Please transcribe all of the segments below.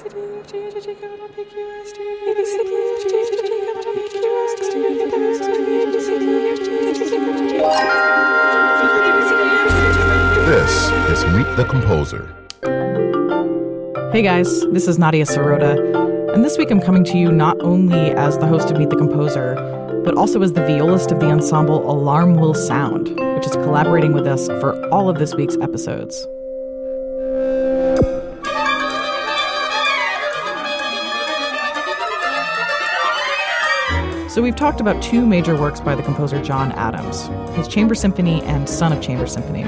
This is Meet the Composer. Hey guys, this is Nadia Sirota, and this week I'm coming to you not only as the host of Meet the Composer, but also as the violist of the ensemble Alarm Will Sound, which is collaborating with us for all of this week's episodes. So, we've talked about two major works by the composer John Adams his Chamber Symphony and Son of Chamber Symphony.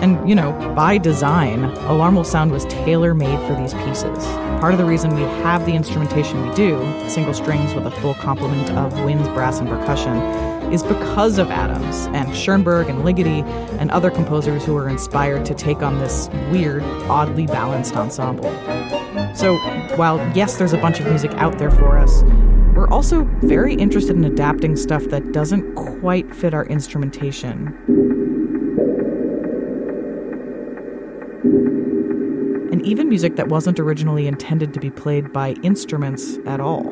And, you know, by design, Alarm Will Sound was tailor made for these pieces. Part of the reason we have the instrumentation we do, single strings with a full complement of winds, brass, and percussion, is because of Adams and Schoenberg and Ligeti and other composers who were inspired to take on this weird, oddly balanced ensemble. So, while yes, there's a bunch of music out there for us, we're also very interested in adapting stuff that doesn't quite fit our instrumentation and even music that wasn't originally intended to be played by instruments at all.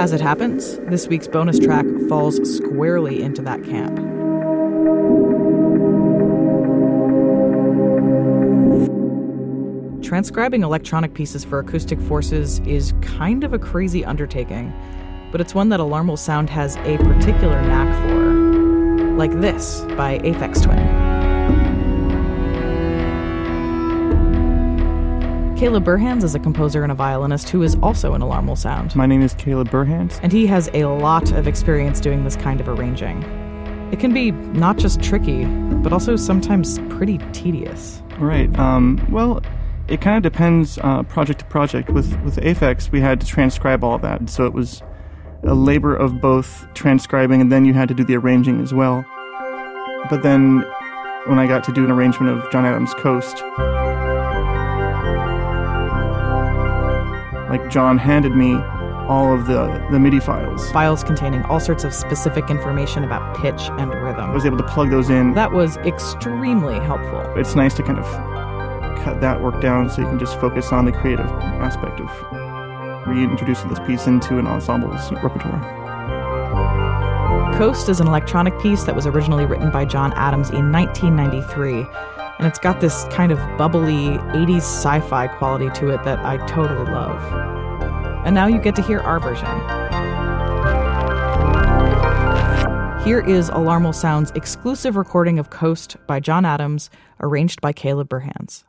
As it happens, this week's bonus track falls squarely into that camp. Transcribing electronic pieces for acoustic forces is kind of a crazy undertaking, but it's one that Alarm Will Sound has a particular knack for. Like this by Aphex Twin. Caleb Burhans is a composer and a violinist who is also an Alarm Will Sound. My name is Caleb Burhans. And he has a lot of experience doing this kind of arranging. It can be not just tricky, but also sometimes pretty tedious. Right. Um, well, it kind of depends uh, project to project. With, with Aphex, we had to transcribe all that. So it was a labor of both transcribing and then you had to do the arranging as well. But then when I got to do an arrangement of John Adams' Coast, like John handed me all of the, the MIDI files. Files containing all sorts of specific information about pitch and rhythm. I was able to plug those in. That was extremely helpful. It's nice to kind of cut that work down so you can just focus on the creative aspect of reintroducing this piece into an ensemble's repertoire. Coast is an electronic piece that was originally written by John Adams in 1993 and it's got this kind of bubbly 80s sci fi quality to it that I totally love. And now you get to hear our version. Here is Alarm Will Sound's exclusive recording of Coast by John Adams, arranged by Caleb Burhans.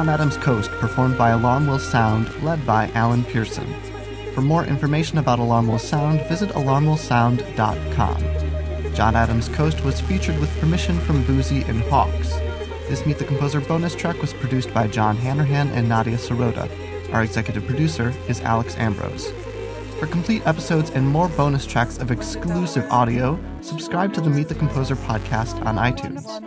John Adams' Coast, performed by Alarm Will Sound, led by Alan Pierson. For more information about Alarm Will Sound, visit alarmwillsound.com. John Adams' Coast was featured with permission from Boosey and Hawkes. This Meet the Composer bonus track was produced by John Hanrahan and Nadia Sirota. Our executive producer is Alex Ambrose. For complete episodes and more bonus tracks of exclusive audio, subscribe to the Meet the Composer podcast on iTunes.